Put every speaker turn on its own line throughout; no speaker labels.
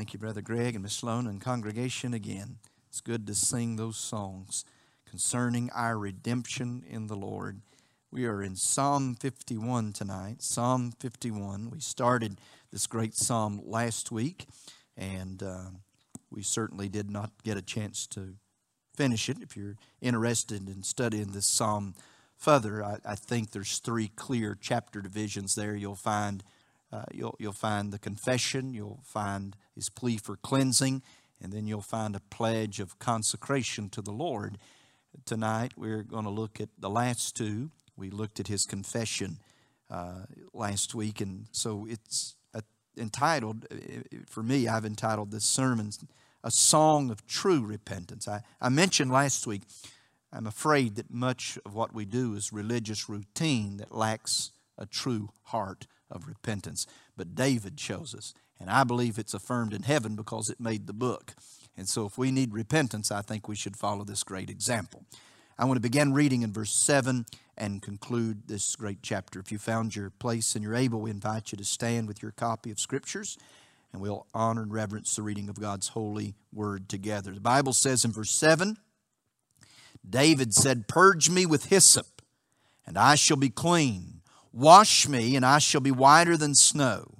Thank you, Brother Greg and Miss Sloan and congregation again. It's good to sing those songs concerning our redemption in the Lord. We are in Psalm 51 tonight. Psalm 51. We started this great psalm last week, and uh, we certainly did not get a chance to finish it. If you're interested in studying this psalm further, I, I think there's three clear chapter divisions there. You'll find uh, you'll, you'll find the confession, you'll find his plea for cleansing, and then you'll find a pledge of consecration to the Lord. Tonight, we're going to look at the last two. We looked at his confession uh, last week, and so it's entitled, for me, I've entitled this sermon, A Song of True Repentance. I, I mentioned last week, I'm afraid that much of what we do is religious routine that lacks a true heart of repentance. But David shows us, and I believe it's affirmed in heaven because it made the book. And so, if we need repentance, I think we should follow this great example. I want to begin reading in verse 7 and conclude this great chapter. If you found your place and you're able, we invite you to stand with your copy of Scriptures and we'll honor and reverence the reading of God's holy word together. The Bible says in verse 7 David said, Purge me with hyssop, and I shall be clean. Wash me, and I shall be whiter than snow.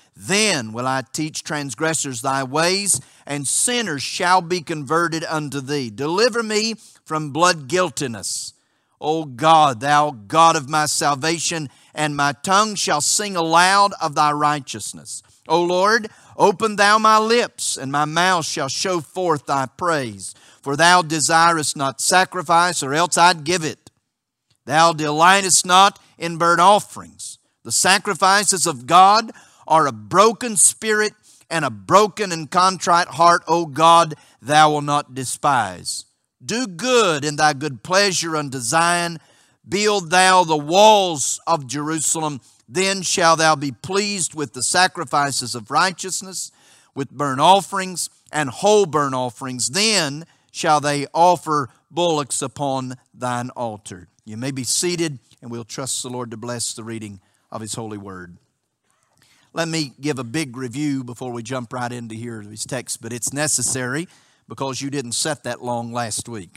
Then will I teach transgressors thy ways, and sinners shall be converted unto thee. Deliver me from blood guiltiness. O God, thou God of my salvation, and my tongue shall sing aloud of thy righteousness. O Lord, Open thou my lips, and my mouth shall show forth thy praise. For thou desirest not sacrifice, or else I'd give it. Thou delightest not in burnt offerings. The sacrifices of God are a broken spirit and a broken and contrite heart, O God, thou wilt not despise. Do good in thy good pleasure unto Zion. Build thou the walls of Jerusalem. Then shall thou be pleased with the sacrifices of righteousness, with burnt offerings and whole burnt offerings. Then shall they offer bullocks upon thine altar. You may be seated, and we'll trust the Lord to bless the reading of his holy word. Let me give a big review before we jump right into here these texts, but it's necessary because you didn't set that long last week.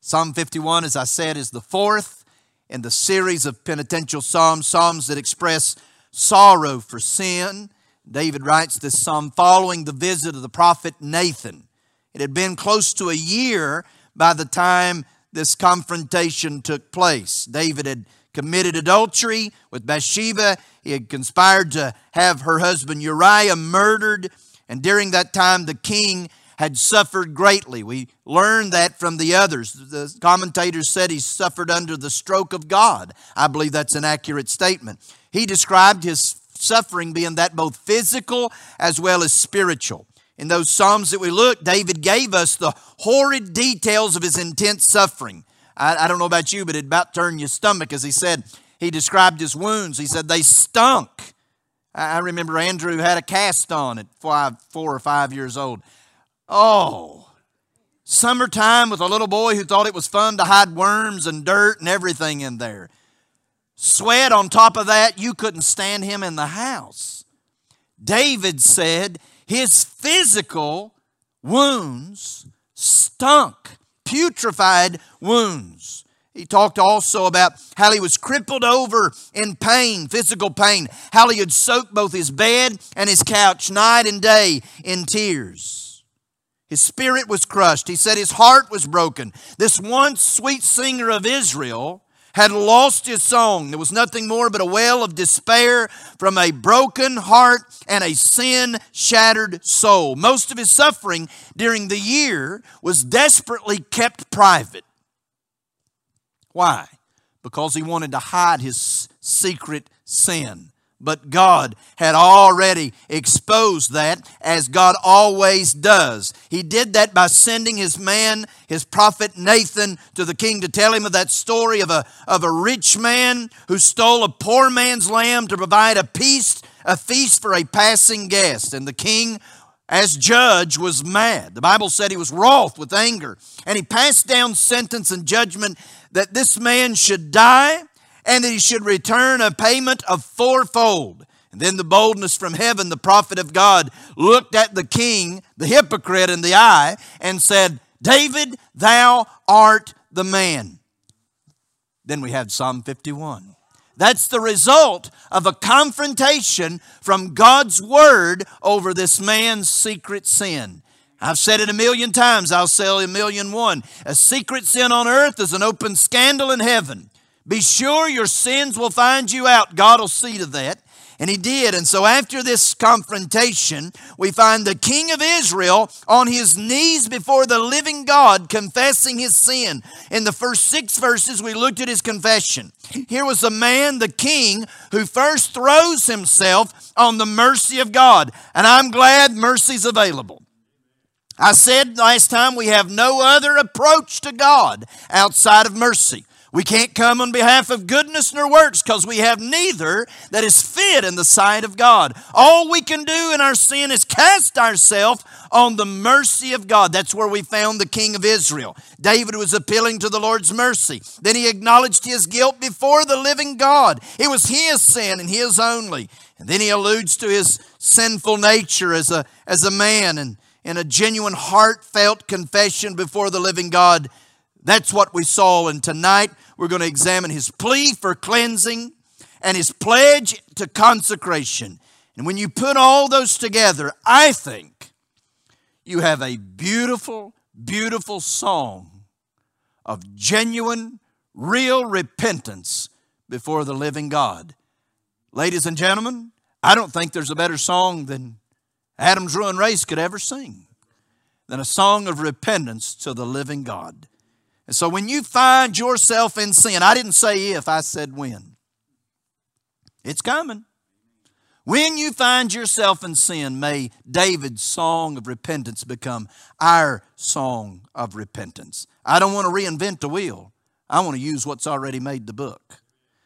Psalm 51, as I said, is the fourth in the series of penitential psalms, psalms that express sorrow for sin. David writes this psalm following the visit of the prophet Nathan. It had been close to a year by the time this confrontation took place. David had committed adultery with Bathsheba. He had conspired to have her husband Uriah murdered. And during that time, the king had suffered greatly. We learned that from the others. The commentators said he suffered under the stroke of God. I believe that's an accurate statement. He described his suffering being that both physical as well as spiritual. In those Psalms that we looked, David gave us the horrid details of his intense suffering. I, I don't know about you, but it about turned your stomach as he said, he described his wounds. He said they stunk. I remember Andrew had a cast on at five, four or five years old. Oh, summertime with a little boy who thought it was fun to hide worms and dirt and everything in there. Sweat on top of that, you couldn't stand him in the house. David said his physical wounds stunk, putrefied wounds. He talked also about how he was crippled over in pain, physical pain, how he had soaked both his bed and his couch night and day in tears. His spirit was crushed. He said his heart was broken. This once sweet singer of Israel had lost his song. There was nothing more but a wail of despair from a broken heart and a sin shattered soul. Most of his suffering during the year was desperately kept private. Why? Because he wanted to hide his secret sin. But God had already exposed that as God always does. He did that by sending his man, his prophet Nathan, to the king to tell him of that story of a, of a rich man who stole a poor man's lamb to provide a feast, a feast for a passing guest. And the king, as judge, was mad. The Bible said he was wroth with anger. And he passed down sentence and judgment that this man should die and that he should return a payment of fourfold. And then the boldness from heaven, the prophet of God, looked at the king, the hypocrite, in the eye and said, David, thou art the man. Then we have Psalm 51. That's the result of a confrontation from God's word over this man's secret sin. I've said it a million times, I'll say it a million one. A secret sin on earth is an open scandal in heaven. Be sure your sins will find you out. God will see to that. And he did. And so after this confrontation, we find the king of Israel on his knees before the living God confessing his sin. In the first six verses, we looked at his confession. Here was a man, the king, who first throws himself on the mercy of God. And I'm glad mercy's available. I said last time we have no other approach to God outside of mercy. We can't come on behalf of goodness nor works because we have neither that is fit in the sight of God. All we can do in our sin is cast ourselves on the mercy of God. That's where we found the king of Israel. David was appealing to the Lord's mercy. Then he acknowledged his guilt before the living God. It was his sin and his only. And then he alludes to his sinful nature as a, as a man and in a genuine heartfelt confession before the living God that's what we saw. And tonight we're going to examine his plea for cleansing and his pledge to consecration. And when you put all those together, I think you have a beautiful, beautiful song of genuine, real repentance before the living God. Ladies and gentlemen, I don't think there's a better song than Adam's Ruined Race could ever sing than a song of repentance to the living God. And so when you find yourself in sin, I didn't say if, I said when. It's coming. When you find yourself in sin, may David's song of repentance become our song of repentance. I don't want to reinvent the wheel. I want to use what's already made the book.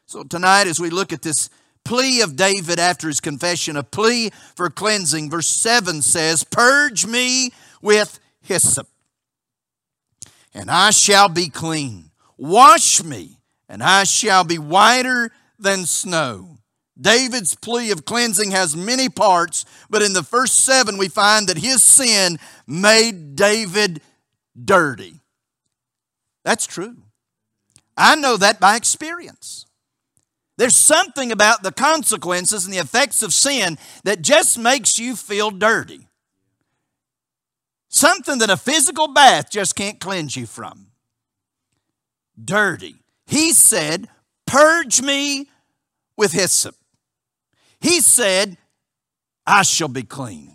So tonight, as we look at this plea of David after his confession, a plea for cleansing, verse 7 says, Purge me with hyssop and I shall be clean. Wash me, and I shall be whiter than snow. David's plea of cleansing has many parts, but in the first seven, we find that his sin made David dirty. That's true. I know that by experience. There's something about the consequences and the effects of sin that just makes you feel dirty. Something that a physical bath just can't cleanse you from. Dirty. He said, Purge me with hyssop. He said, I shall be clean.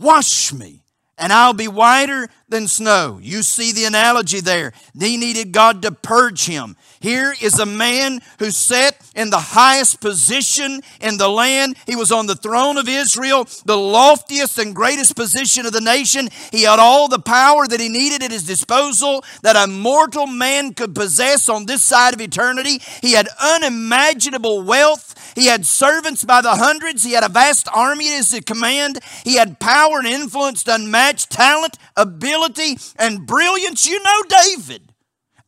Wash me, and I'll be whiter than snow. You see the analogy there. He needed God to purge him. Here is a man who sat in the highest position in the land. He was on the throne of Israel, the loftiest and greatest position of the nation. He had all the power that he needed at his disposal that a mortal man could possess on this side of eternity. He had unimaginable wealth. He had servants by the hundreds. He had a vast army at his command. He had power and influence, unmatched talent, ability, and brilliance. You know David.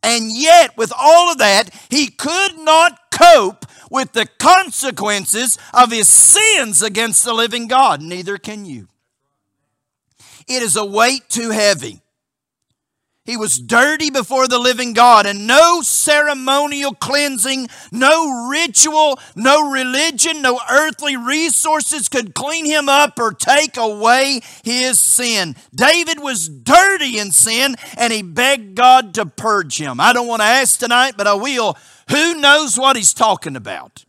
And yet, with all of that, he could not cope with the consequences of his sins against the living God. Neither can you. It is a weight too heavy. He was dirty before the living God, and no ceremonial cleansing, no ritual, no religion, no earthly resources could clean him up or take away his sin. David was dirty in sin, and he begged God to purge him. I don't want to ask tonight, but I will. Who knows what he's talking about?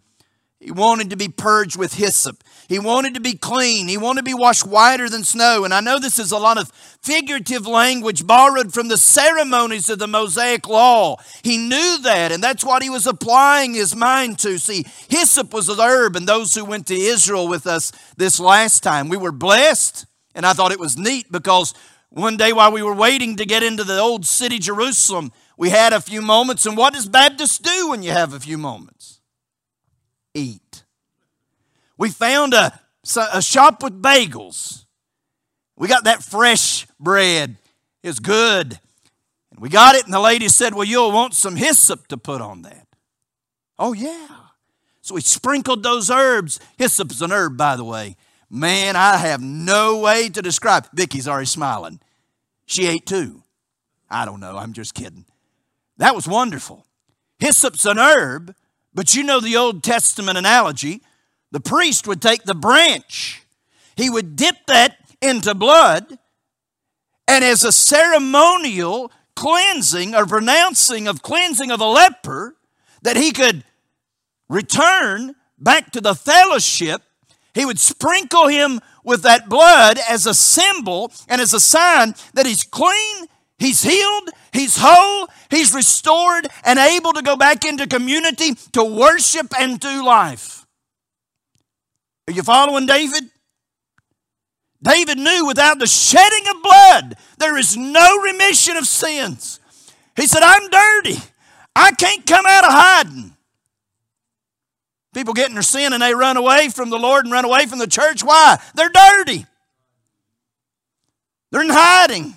He wanted to be purged with hyssop. He wanted to be clean. He wanted to be washed whiter than snow. And I know this is a lot of figurative language borrowed from the ceremonies of the Mosaic law. He knew that, and that's what he was applying his mind to. See, hyssop was a herb, and those who went to Israel with us this last time, we were blessed. And I thought it was neat because one day while we were waiting to get into the old city, Jerusalem, we had a few moments. And what does Baptists do when you have a few moments? Eat. We found a, a shop with bagels. We got that fresh bread. It was good. And we got it, and the lady said, Well, you'll want some hyssop to put on that. Oh, yeah. So we sprinkled those herbs. Hyssop's an herb, by the way. Man, I have no way to describe. Vicky's already smiling. She ate too. I don't know. I'm just kidding. That was wonderful. Hyssop's an herb, but you know the Old Testament analogy. The priest would take the branch, he would dip that into blood, and as a ceremonial cleansing or pronouncing of cleansing of a leper, that he could return back to the fellowship, he would sprinkle him with that blood as a symbol and as a sign that he's clean, he's healed, he's whole, he's restored, and able to go back into community to worship and do life. Are you following David? David knew without the shedding of blood, there is no remission of sins. He said, I'm dirty. I can't come out of hiding. People get in their sin and they run away from the Lord and run away from the church. Why? They're dirty. They're in hiding.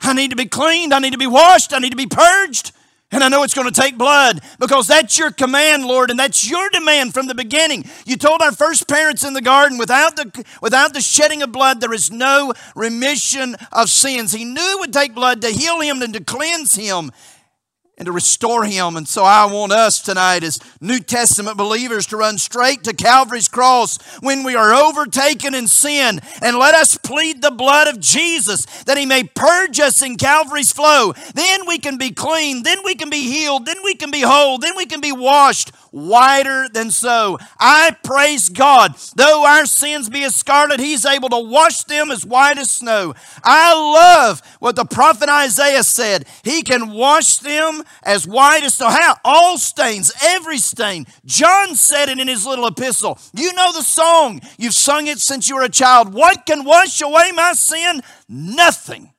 I need to be cleaned. I need to be washed. I need to be purged. And I know it's going to take blood because that's your command, Lord, and that's your demand from the beginning. You told our first parents in the garden, without the, without the shedding of blood, there is no remission of sins. He knew it would take blood to heal him and to cleanse him and to restore him. And so I want us tonight as New Testament believers to run straight to Calvary's cross when we are overtaken in sin and let us plead the blood of Jesus that he may purge us in Calvary's flow. Then we can be clean. Then we can be healed. Then we can be whole. Then we can be washed whiter than so. I praise God. Though our sins be as scarlet, He's able to wash them as white as snow. I love what the prophet Isaiah said. He can wash them as white as snow. How? All stains, every stain. John said it in his little epistle. You know the song. You've sung it since you were a child. What can wash away my sin? Nothing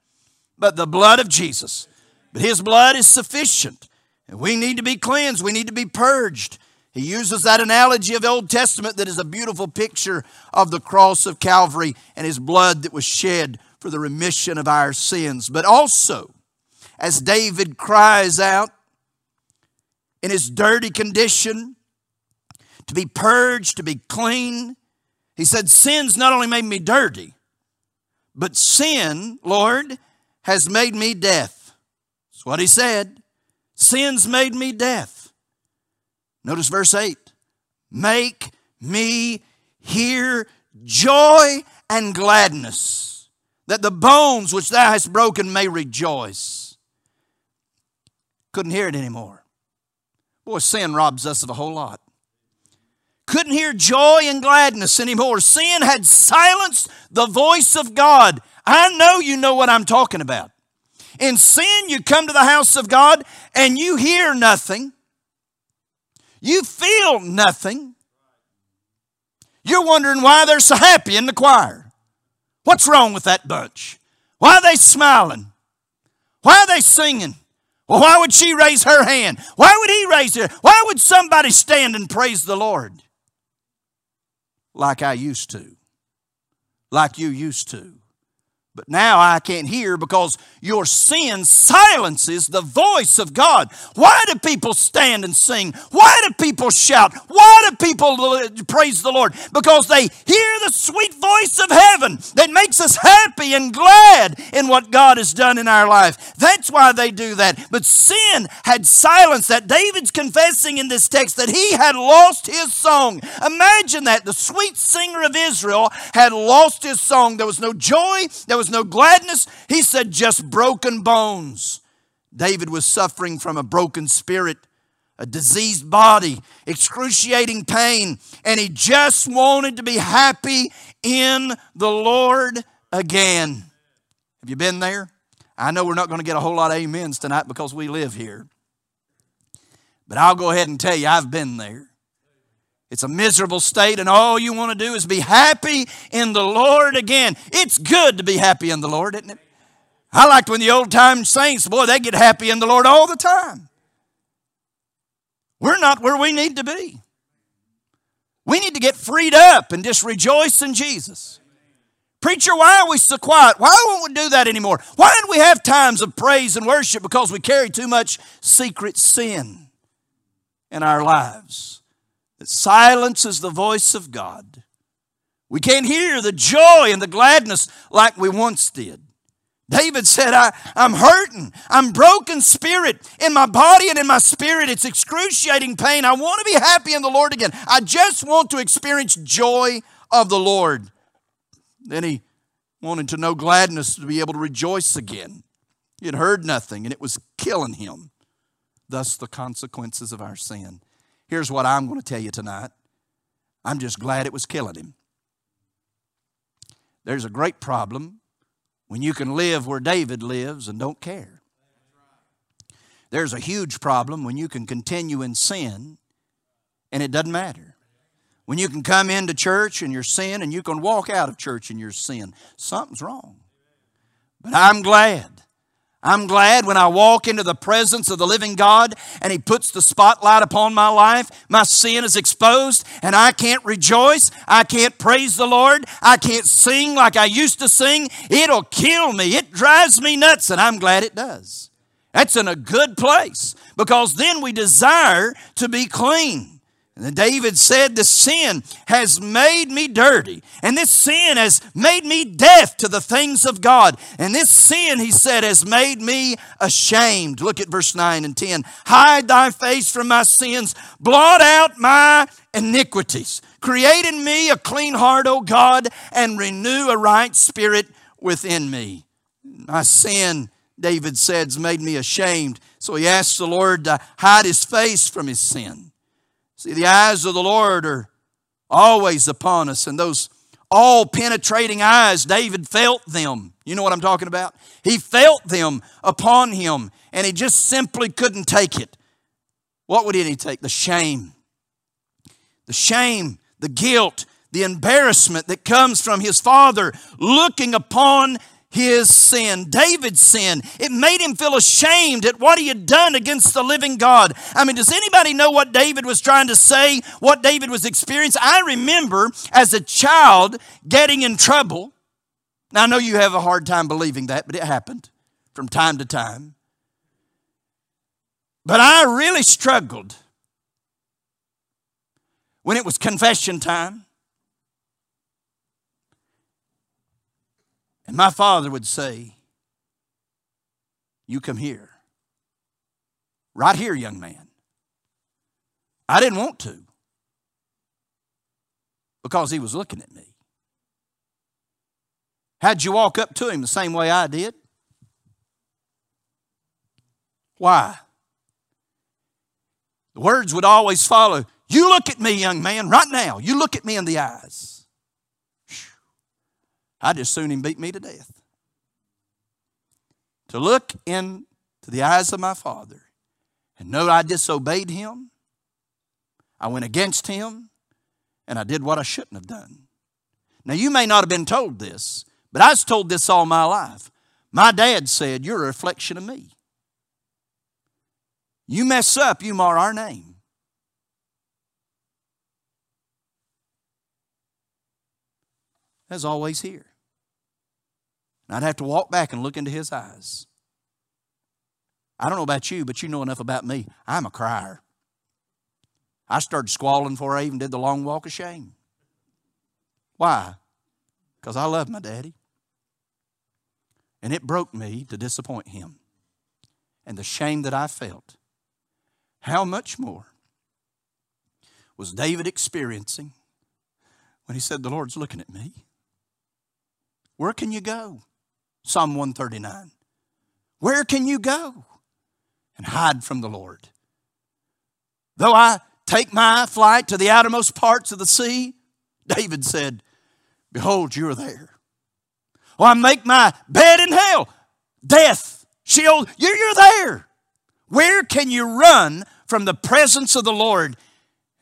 but the blood of Jesus. But His blood is sufficient. And we need to be cleansed. We need to be purged. He uses that analogy of the Old Testament that is a beautiful picture of the cross of Calvary and his blood that was shed for the remission of our sins. But also, as David cries out in his dirty condition to be purged, to be clean, he said, Sin's not only made me dirty, but sin, Lord, has made me death. That's what he said. Sin's made me death. Notice verse 8 Make me hear joy and gladness, that the bones which thou hast broken may rejoice. Couldn't hear it anymore. Boy, sin robs us of a whole lot. Couldn't hear joy and gladness anymore. Sin had silenced the voice of God. I know you know what I'm talking about. In sin, you come to the house of God and you hear nothing. You feel nothing. You're wondering why they're so happy in the choir. What's wrong with that bunch? Why are they smiling? Why are they singing? Well, why would she raise her hand? Why would he raise her? Why would somebody stand and praise the Lord? Like I used to. Like you used to. But now I can't hear because your sin silences the voice of God. Why do people stand and sing? Why do people shout? Why do people praise the Lord? Because they hear the sweet voice of heaven that makes us happy and glad in what God has done in our life. That's why they do that. But sin had silenced that. David's confessing in this text that he had lost his song. Imagine that. The sweet singer of Israel had lost his song. There was no joy. There was was no gladness. He said, just broken bones. David was suffering from a broken spirit, a diseased body, excruciating pain, and he just wanted to be happy in the Lord again. Have you been there? I know we're not going to get a whole lot of amens tonight because we live here. But I'll go ahead and tell you, I've been there. It's a miserable state, and all you want to do is be happy in the Lord again. It's good to be happy in the Lord, isn't it? I liked when the old time saints, boy, they get happy in the Lord all the time. We're not where we need to be. We need to get freed up and just rejoice in Jesus. Preacher, why are we so quiet? Why won't we do that anymore? Why don't we have times of praise and worship? Because we carry too much secret sin in our lives that silences the voice of God. We can't hear the joy and the gladness like we once did. David said, I, I'm hurting. I'm broken spirit in my body and in my spirit. It's excruciating pain. I want to be happy in the Lord again. I just want to experience joy of the Lord. Then he wanted to know gladness to be able to rejoice again. He had heard nothing and it was killing him. Thus, the consequences of our sin. Here's what I'm going to tell you tonight I'm just glad it was killing him. There's a great problem when you can live where David lives and don't care. There's a huge problem when you can continue in sin and it doesn't matter. When you can come into church and your sin and you can walk out of church in your sin, something's wrong. But I'm glad I'm glad when I walk into the presence of the living God and He puts the spotlight upon my life. My sin is exposed and I can't rejoice. I can't praise the Lord. I can't sing like I used to sing. It'll kill me. It drives me nuts, and I'm glad it does. That's in a good place because then we desire to be clean. And David said, The sin has made me dirty, and this sin has made me deaf to the things of God. And this sin, he said, has made me ashamed. Look at verse 9 and 10. Hide thy face from my sins, blot out my iniquities. Create in me a clean heart, O God, and renew a right spirit within me. My sin, David said, has made me ashamed. So he asked the Lord to hide his face from his sin. See, the eyes of the Lord are always upon us, and those all penetrating eyes, David felt them. You know what I'm talking about? He felt them upon him, and he just simply couldn't take it. What would he take? The shame. The shame, the guilt, the embarrassment that comes from his father looking upon his sin, David's sin. It made him feel ashamed at what he had done against the living God. I mean, does anybody know what David was trying to say, what David was experiencing? I remember as a child getting in trouble. Now, I know you have a hard time believing that, but it happened from time to time. But I really struggled when it was confession time. And my father would say, You come here. Right here, young man. I didn't want to because he was looking at me. How'd you walk up to him the same way I did? Why? The words would always follow You look at me, young man, right now. You look at me in the eyes. I'd just soon him beat me to death. To look into the eyes of my father and know I disobeyed him, I went against him, and I did what I shouldn't have done. Now, you may not have been told this, but I was told this all my life. My dad said, You're a reflection of me. You mess up, you mar our name. That's always here. And I'd have to walk back and look into his eyes. I don't know about you, but you know enough about me. I'm a crier. I started squalling before I even did the long walk of shame. Why? Because I love my daddy. And it broke me to disappoint him. And the shame that I felt. How much more was David experiencing when he said, The Lord's looking at me? Where can you go? Psalm 139. Where can you go and hide from the Lord? Though I take my flight to the outermost parts of the sea, David said, Behold, you are there. Or I make my bed in hell, death, Sheol, you're, you're there. Where can you run from the presence of the Lord?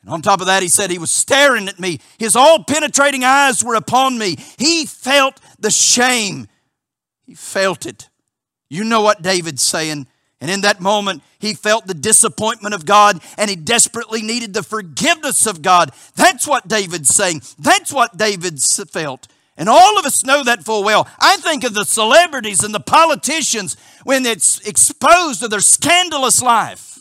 And on top of that, he said he was staring at me. His all penetrating eyes were upon me. He felt the shame. He felt it. You know what David's saying. And in that moment, he felt the disappointment of God and he desperately needed the forgiveness of God. That's what David's saying. That's what David felt. And all of us know that full well. I think of the celebrities and the politicians when it's exposed to their scandalous life.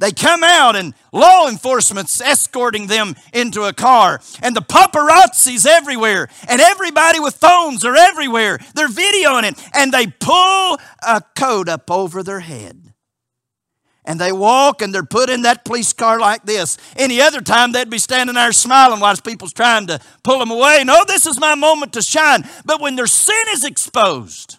They come out and law enforcement's escorting them into a car and the paparazzi's everywhere and everybody with phones are everywhere. They're videoing it and they pull a coat up over their head. And they walk and they're put in that police car like this. Any other time they'd be standing there smiling while people's trying to pull them away. No, this is my moment to shine. But when their sin is exposed,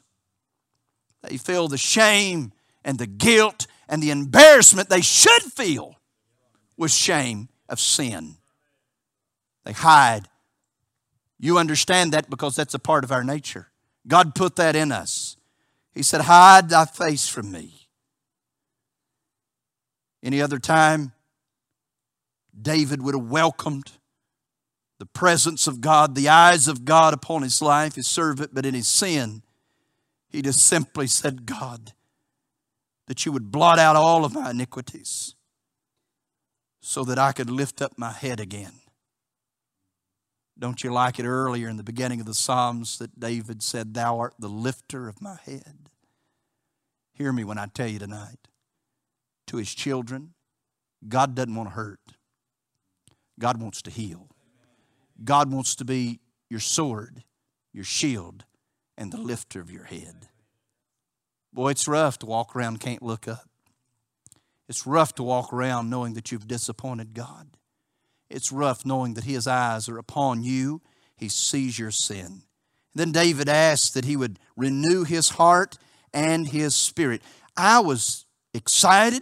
they feel the shame and the guilt and the embarrassment they should feel with shame of sin. They hide. You understand that because that's a part of our nature. God put that in us. He said, Hide thy face from me. Any other time, David would have welcomed the presence of God, the eyes of God upon his life, his servant, but in his sin, he just simply said, God, that you would blot out all of my iniquities so that I could lift up my head again. Don't you like it earlier in the beginning of the Psalms that David said, Thou art the lifter of my head? Hear me when I tell you tonight. To his children, God doesn't want to hurt, God wants to heal. God wants to be your sword, your shield, and the lifter of your head. Boy, it's rough to walk around can't look up. It's rough to walk around knowing that you've disappointed God. It's rough knowing that His eyes are upon you. He sees your sin. Then David asked that he would renew his heart and his spirit. I was excited,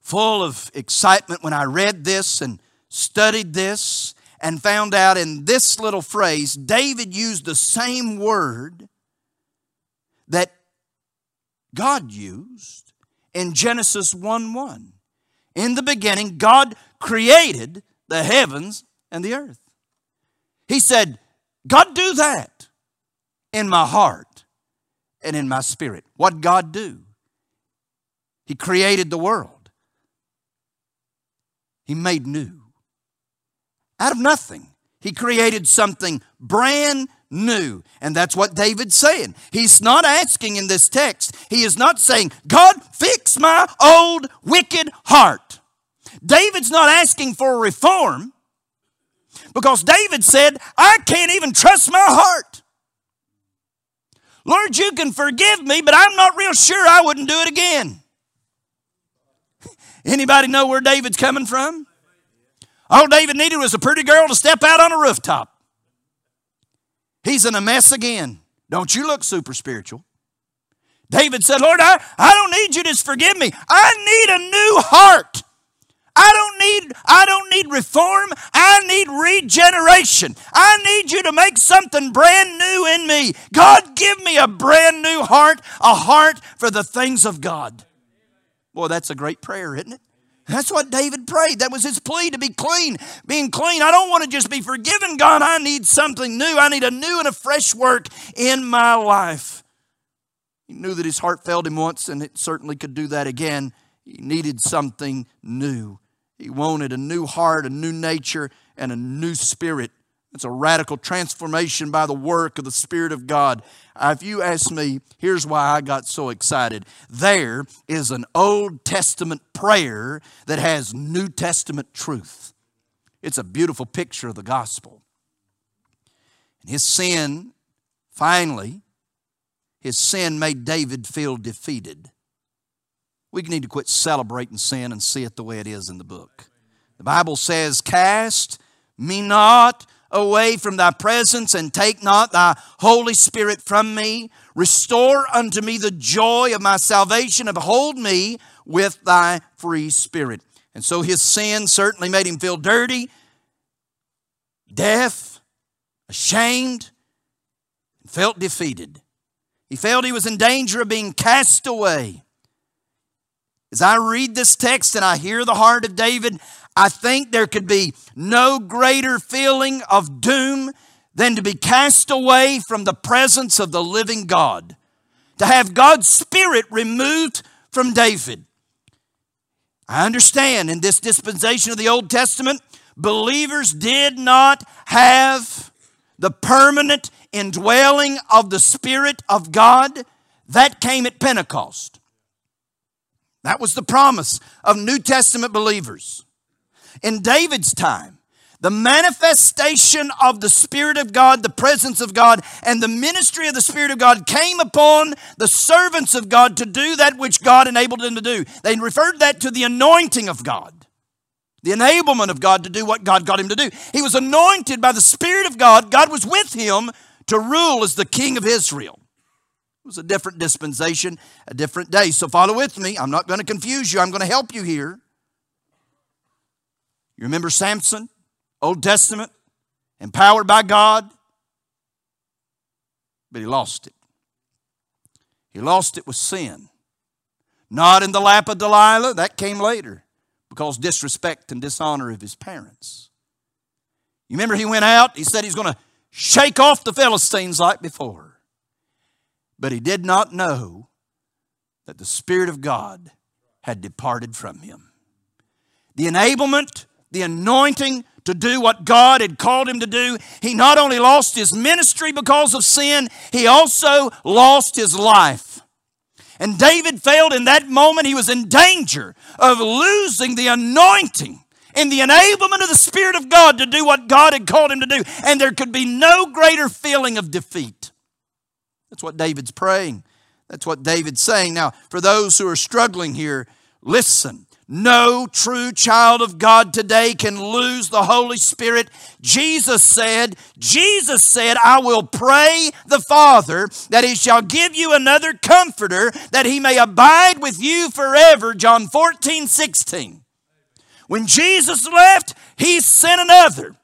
full of excitement when I read this and studied this and found out in this little phrase, David used the same word that God used in Genesis 1 1. In the beginning, God created the heavens and the earth. He said, God, do that in my heart and in my spirit. What God do? He created the world. He made new. Out of nothing, He created something brand new. And that's what David's saying. He's not asking in this text, he is not saying, God, fix my old wicked heart. David's not asking for reform because David said, I can't even trust my heart. Lord, you can forgive me, but I'm not real sure I wouldn't do it again. Anybody know where David's coming from? All David needed was a pretty girl to step out on a rooftop. He's in a mess again. Don't you look super spiritual. David said, Lord, I, I don't need you to forgive me. I need a new heart. I don't need I don't need reform. I need regeneration. I need you to make something brand new in me. God, give me a brand new heart, a heart for the things of God. Boy, that's a great prayer, isn't it? That's what David prayed. That was his plea to be clean. Being clean. I don't want to just be forgiven, God. I need something new. I need a new and a fresh work in my life. He knew that his heart failed him once, and it certainly could do that again. He needed something new. He wanted a new heart, a new nature, and a new spirit. It's a radical transformation by the work of the Spirit of God. Uh, if you ask me, here's why I got so excited. There is an Old Testament prayer that has New Testament truth. It's a beautiful picture of the gospel. And his sin, finally, his sin made David feel defeated. We need to quit celebrating sin and see it the way it is in the book. The Bible says, Cast me not away from thy presence, and take not thy Holy Spirit from me. Restore unto me the joy of my salvation, and behold me with thy free spirit. And so his sin certainly made him feel dirty, deaf, ashamed, and felt defeated. He felt he was in danger of being cast away. As I read this text and I hear the heart of David, I think there could be no greater feeling of doom than to be cast away from the presence of the living God. To have God's Spirit removed from David. I understand in this dispensation of the Old Testament, believers did not have the permanent indwelling of the Spirit of God. That came at Pentecost. That was the promise of New Testament believers. In David's time, the manifestation of the Spirit of God, the presence of God, and the ministry of the Spirit of God came upon the servants of God to do that which God enabled them to do. They referred that to the anointing of God, the enablement of God to do what God got him to do. He was anointed by the Spirit of God. God was with him to rule as the King of Israel. It was a different dispensation, a different day. So follow with me. I'm not going to confuse you, I'm going to help you here. You remember Samson, Old Testament, empowered by God, but he lost it. He lost it with sin. Not in the lap of Delilah, that came later because disrespect and dishonor of his parents. You remember he went out, he said he's going to shake off the Philistines like before. But he did not know that the Spirit of God had departed from him. The enablement the anointing to do what God had called him to do. He not only lost his ministry because of sin, he also lost his life. And David failed in that moment he was in danger of losing the anointing and the enablement of the Spirit of God to do what God had called him to do. And there could be no greater feeling of defeat. That's what David's praying. That's what David's saying. Now, for those who are struggling here, listen. No true child of God today can lose the Holy Spirit. Jesus said, Jesus said, I will pray the Father that he shall give you another comforter that he may abide with you forever. John 14, 16. When Jesus left, he sent another,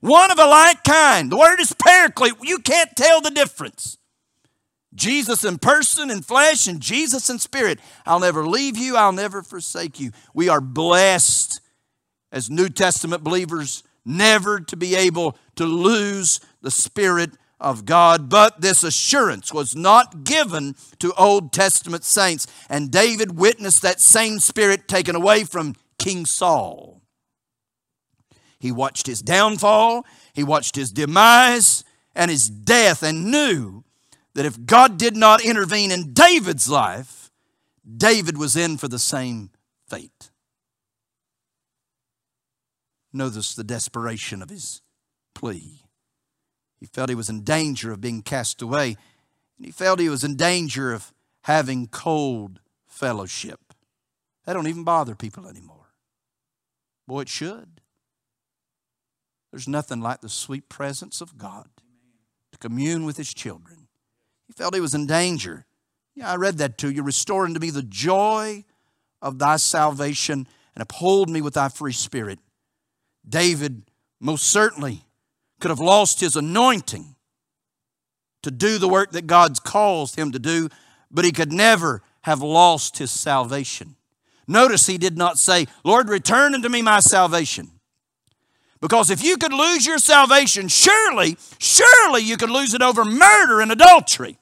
one of a like kind. The word is paraclete. You can't tell the difference. Jesus in person and flesh and Jesus in spirit. I'll never leave you, I'll never forsake you. We are blessed as New Testament believers never to be able to lose the Spirit of God. But this assurance was not given to Old Testament saints. And David witnessed that same Spirit taken away from King Saul. He watched his downfall, he watched his demise and his death, and knew that if God did not intervene in David's life, David was in for the same fate. Notice the desperation of his plea. He felt he was in danger of being cast away, and he felt he was in danger of having cold fellowship. That don't even bother people anymore. Boy, it should. There's nothing like the sweet presence of God to commune with his children. He felt he was in danger. Yeah, I read that to you. Restore unto me the joy of thy salvation and uphold me with thy free spirit. David most certainly could have lost his anointing to do the work that God's caused him to do, but he could never have lost his salvation. Notice he did not say, Lord, return unto me my salvation. Because if you could lose your salvation, surely, surely you could lose it over murder and adultery.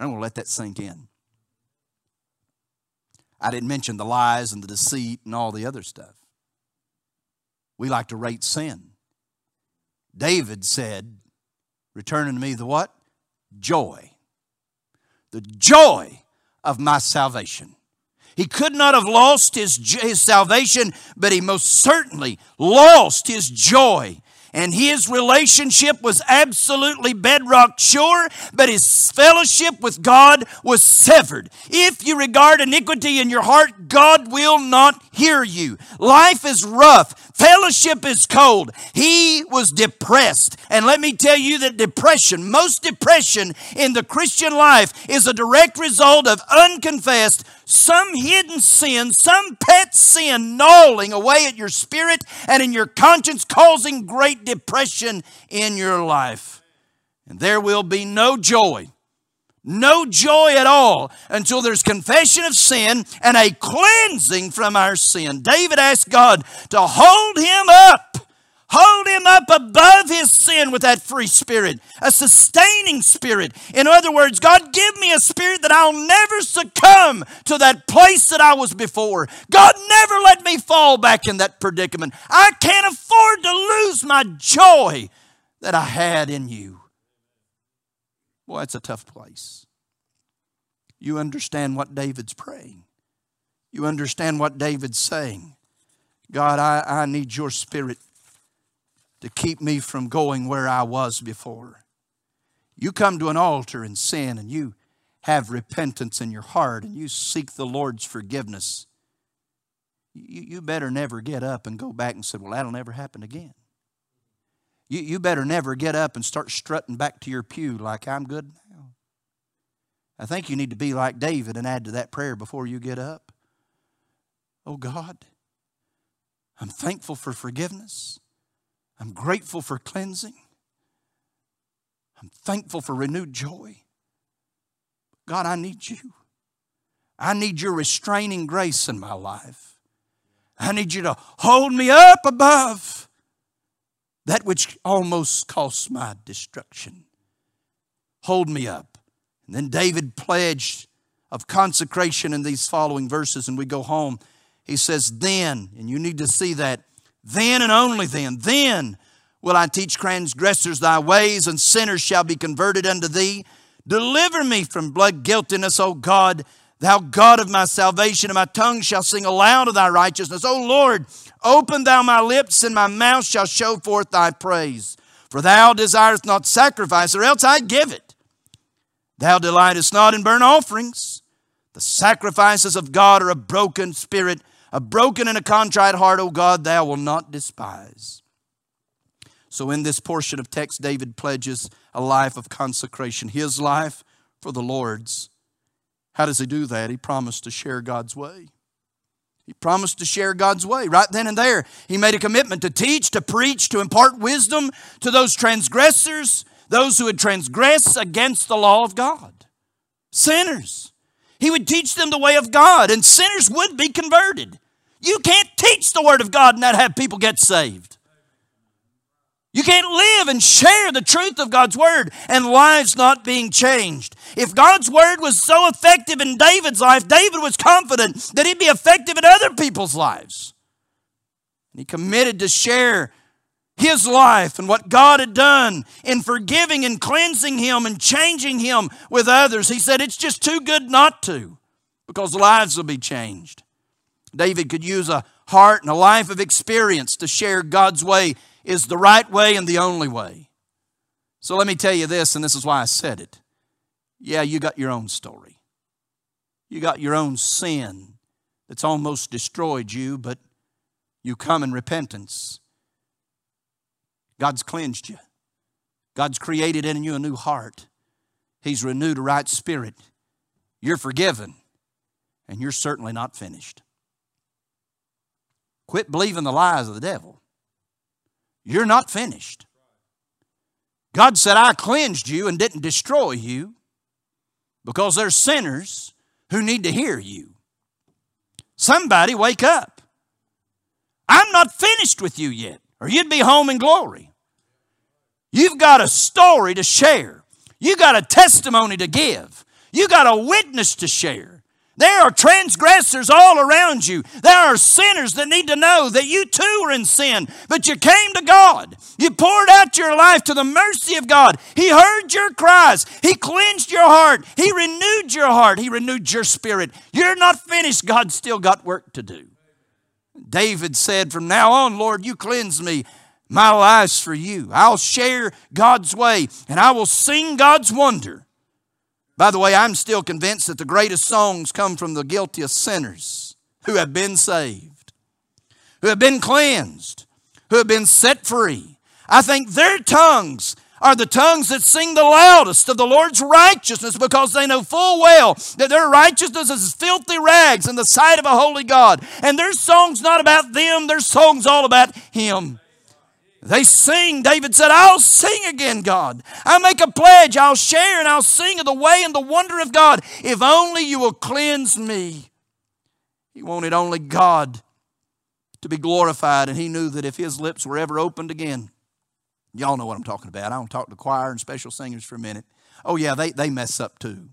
I'm going to let that sink in. I didn't mention the lies and the deceit and all the other stuff. We like to rate sin. David said, Return unto me the what? Joy. The joy of my salvation. He could not have lost his, his salvation, but he most certainly lost his joy. and his relationship was absolutely bedrock sure, but his fellowship with God was severed. If you regard iniquity in your heart, God will not hear you. Life is rough, fellowship is cold. He was depressed. And let me tell you that depression, most depression in the Christian life, is a direct result of unconfessed some hidden sin, some pet sin gnawing away at your spirit and in your conscience, causing great depression in your life. And there will be no joy, no joy at all until there's confession of sin and a cleansing from our sin. David asked God to hold him up Hold him up above his sin with that free spirit, a sustaining spirit. In other words, God, give me a spirit that I'll never succumb to that place that I was before. God, never let me fall back in that predicament. I can't afford to lose my joy that I had in you. Boy, that's a tough place. You understand what David's praying, you understand what David's saying. God, I, I need your spirit to keep me from going where I was before. You come to an altar and sin and you have repentance in your heart and you seek the Lord's forgiveness. You, you better never get up and go back and say, Well, that'll never happen again. You, you better never get up and start strutting back to your pew like I'm good now. I think you need to be like David and add to that prayer before you get up. Oh God, I'm thankful for forgiveness. I'm grateful for cleansing. I'm thankful for renewed joy. God, I need you. I need your restraining grace in my life. I need you to hold me up above that which almost cost my destruction. Hold me up. And then David pledged of consecration in these following verses, and we go home. He says, Then, and you need to see that then and only then, then will I teach transgressors thy ways, and sinners shall be converted unto thee. Deliver me from blood guiltiness, O God, thou God of my salvation, and my tongue shall sing aloud of thy righteousness. O Lord, open thou my lips, and my mouth shall show forth thy praise. For thou desirest not sacrifice, or else I'd give it. Thou delightest not in burnt offerings. The sacrifices of God are a broken spirit, a broken and a contrite heart, O God, thou wilt not despise. So, in this portion of text, David pledges a life of consecration, his life for the Lord's. How does he do that? He promised to share God's way. He promised to share God's way right then and there. He made a commitment to teach, to preach, to impart wisdom to those transgressors, those who had transgressed against the law of God, sinners. He would teach them the way of God, and sinners would be converted. You can't teach the Word of God and not have people get saved. You can't live and share the truth of God's Word and lives not being changed. If God's Word was so effective in David's life, David was confident that he'd be effective in other people's lives. He committed to share his life and what God had done in forgiving and cleansing him and changing him with others. He said, It's just too good not to because lives will be changed. David could use a heart and a life of experience to share God's way is the right way and the only way. So let me tell you this, and this is why I said it. Yeah, you got your own story. You got your own sin that's almost destroyed you, but you come in repentance God's cleansed you. God's created in you a new heart. He's renewed a right spirit. You're forgiven, and you're certainly not finished. Quit believing the lies of the devil. You're not finished. God said, I cleansed you and didn't destroy you because there's sinners who need to hear you. Somebody wake up. I'm not finished with you yet, or you'd be home in glory. You've got a story to share. You got a testimony to give. You got a witness to share. There are transgressors all around you. There are sinners that need to know that you too are in sin, but you came to God. You poured out your life to the mercy of God. He heard your cries. He cleansed your heart. He renewed your heart. He renewed your spirit. You're not finished. God's still got work to do. David said, From now on, Lord, you cleanse me My life's for you. I'll share God's way and I will sing God's wonder. By the way, I'm still convinced that the greatest songs come from the guiltiest sinners who have been saved, who have been cleansed, who have been set free. I think their tongues are the tongues that sing the loudest of the Lord's righteousness because they know full well that their righteousness is filthy rags in the sight of a holy God. And their song's not about them, their song's all about Him. They sing. David said, I'll sing again, God. I make a pledge. I'll share and I'll sing of the way and the wonder of God. If only you will cleanse me. He wanted only God to be glorified, and he knew that if his lips were ever opened again, Y'all know what I'm talking about. I don't talk to choir and special singers for a minute. Oh, yeah, they, they mess up too.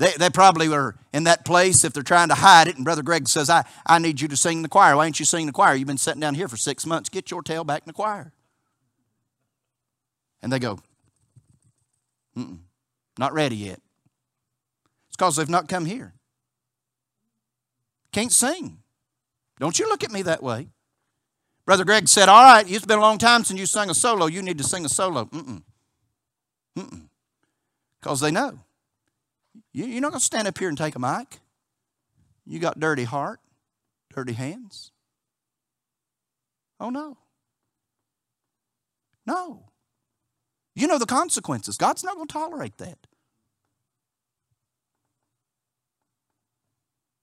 They, they probably were in that place if they're trying to hide it. And Brother Greg says, I, I need you to sing the choir. Why ain't you singing the choir? You've been sitting down here for six months. Get your tail back in the choir. And they go, "Mm, not ready yet. It's because they've not come here. Can't sing. Don't you look at me that way. Brother Greg said, All right, it's been a long time since you sung a solo. You need to sing a solo. Mm-mm. Mm-mm. Because they know. You're not going to stand up here and take a mic. You got dirty heart, dirty hands. Oh, no. No. You know the consequences. God's not going to tolerate that.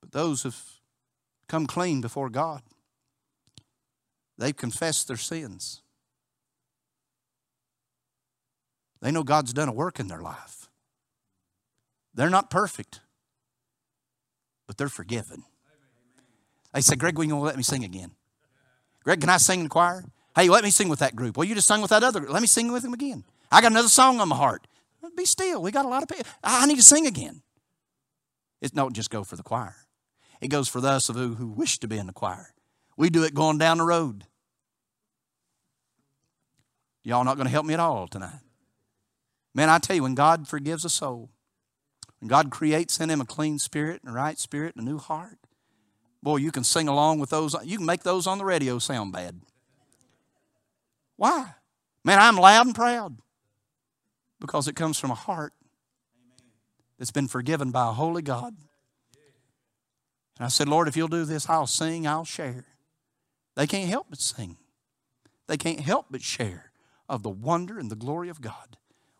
But those who've come clean before God, They've confessed their sins. They know God's done a work in their life. They're not perfect, but they're forgiven. They said, Greg, you going to let me sing again? Greg, can I sing in the choir? Hey, let me sing with that group. Well, you just sung with that other group. Let me sing with them again. I got another song on my heart. Be still. We got a lot of people. I need to sing again. It don't just go for the choir. It goes for those of who, who wish to be in the choir. We do it going down the road. Y'all not going to help me at all tonight. Man, I tell you, when God forgives a soul, when God creates in him a clean spirit and a right spirit and a new heart, boy, you can sing along with those. You can make those on the radio sound bad. Why? Man, I'm loud and proud because it comes from a heart that's been forgiven by a holy God. And I said, Lord, if you'll do this, I'll sing, I'll share. They can't help but sing. They can't help but share of the wonder and the glory of God.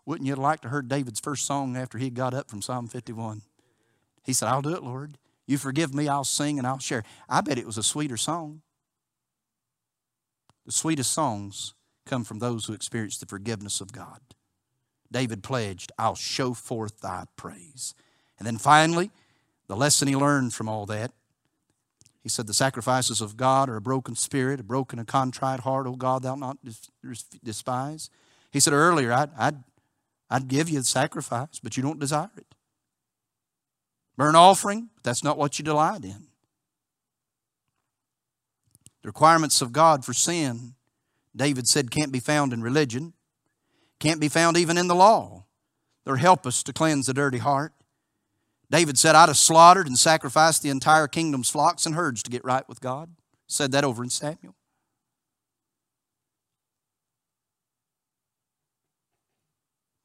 Wouldn't you like to heard David's first song after he got up from Psalm 51? He said, I'll do it, Lord. You forgive me, I'll sing and I'll share. I bet it was a sweeter song. The sweetest songs come from those who experience the forgiveness of God. David pledged, I'll show forth thy praise. And then finally, the lesson he learned from all that he said, The sacrifices of God are a broken spirit, a broken and contrite heart, O God, thou not despise. He said earlier, I'd, I'd, I'd give you the sacrifice, but you don't desire it. Burn offering, that's not what you delight in. The requirements of God for sin, David said, can't be found in religion, can't be found even in the law. They're help us to cleanse the dirty heart. David said, I'd have slaughtered and sacrificed the entire kingdom's flocks and herds to get right with God. Said that over in Samuel.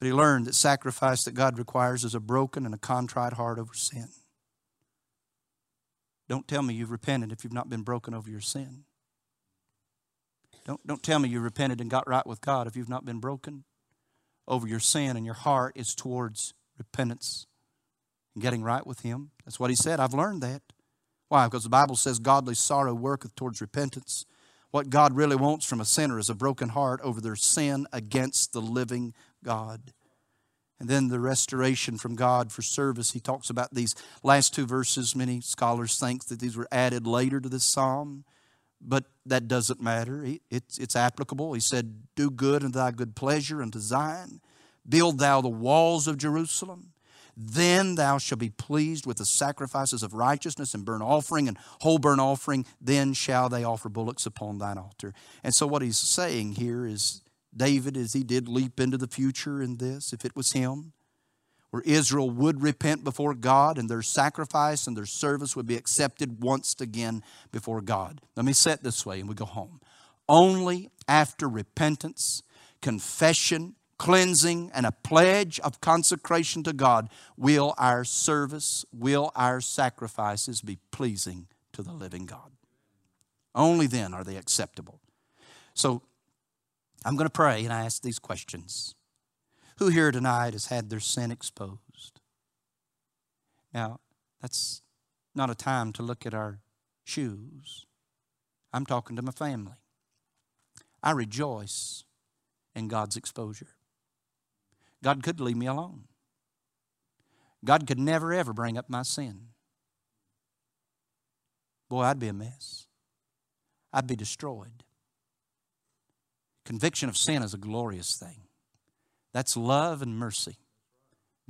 But he learned that sacrifice that God requires is a broken and a contrite heart over sin. Don't tell me you've repented if you've not been broken over your sin. Don't, don't tell me you repented and got right with God if you've not been broken over your sin and your heart is towards repentance and getting right with Him. That's what He said. I've learned that. Why? Because the Bible says godly sorrow worketh towards repentance. What God really wants from a sinner is a broken heart over their sin against the living God. And then the restoration from God for service. He talks about these last two verses. Many scholars think that these were added later to this psalm, but that doesn't matter. It's, it's applicable. He said, Do good unto thy good pleasure unto Zion. Build thou the walls of Jerusalem. Then thou shalt be pleased with the sacrifices of righteousness and burnt offering and whole burnt offering. Then shall they offer bullocks upon thine altar. And so, what he's saying here is David, as he did leap into the future in this, if it was him, where Israel would repent before God and their sacrifice and their service would be accepted once again before God. Let me set this way and we go home. Only after repentance, confession, cleansing, and a pledge of consecration to God will our service, will our sacrifices be pleasing to the living God. Only then are they acceptable. So I'm going to pray and I ask these questions. Who here tonight has had their sin exposed? Now, that's not a time to look at our shoes. I'm talking to my family. I rejoice in God's exposure. God could leave me alone. God could never, ever bring up my sin. Boy, I'd be a mess. I'd be destroyed. Conviction of sin is a glorious thing. That's love and mercy.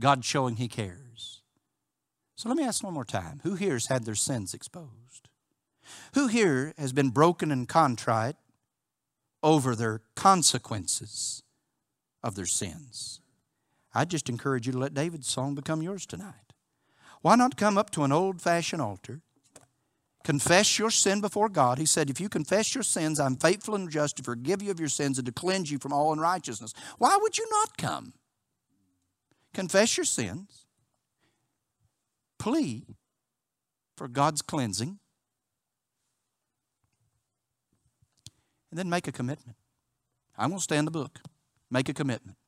God showing He cares. So let me ask one more time who here has had their sins exposed? Who here has been broken and contrite over their consequences of their sins? I just encourage you to let David's song become yours tonight. Why not come up to an old fashioned altar Confess your sin before God. He said, If you confess your sins, I'm faithful and just to forgive you of your sins and to cleanse you from all unrighteousness. Why would you not come? Confess your sins, plead for God's cleansing, and then make a commitment. I'm going to stay in the book. Make a commitment.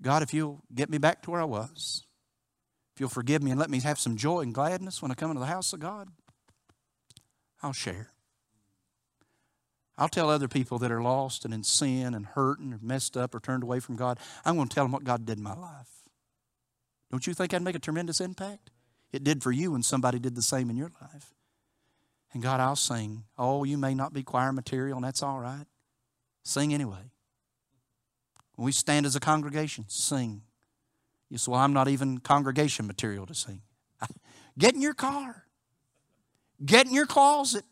God, if you'll get me back to where I was, if you'll forgive me and let me have some joy and gladness when I come into the house of God, I'll share. I'll tell other people that are lost and in sin and hurting or messed up or turned away from God, I'm going to tell them what God did in my life. Don't you think I'd make a tremendous impact? It did for you when somebody did the same in your life. And God, I'll sing. Oh, you may not be choir material, and that's all right. Sing anyway. When we stand as a congregation, sing. You say, Well, I'm not even congregation material to sing. Get in your car, get in your closet,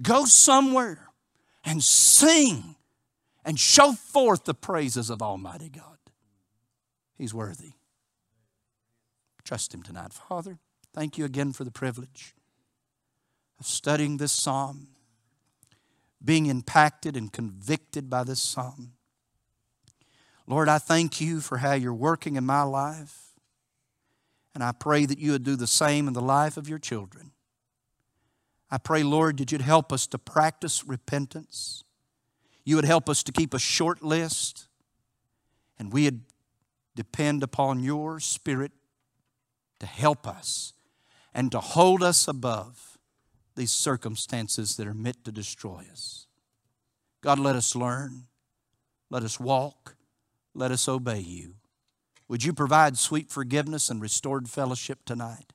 go somewhere and sing and show forth the praises of Almighty God. He's worthy. Trust Him tonight. Father, thank you again for the privilege of studying this psalm, being impacted and convicted by this psalm. Lord, I thank you for how you're working in my life. And I pray that you would do the same in the life of your children. I pray, Lord, that you'd help us to practice repentance. You would help us to keep a short list. And we would depend upon your Spirit to help us and to hold us above these circumstances that are meant to destroy us. God, let us learn. Let us walk let us obey you. Would you provide sweet forgiveness and restored fellowship tonight?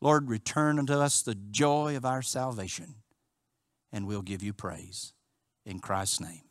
Lord, return unto us the joy of our salvation, and we'll give you praise. In Christ's name.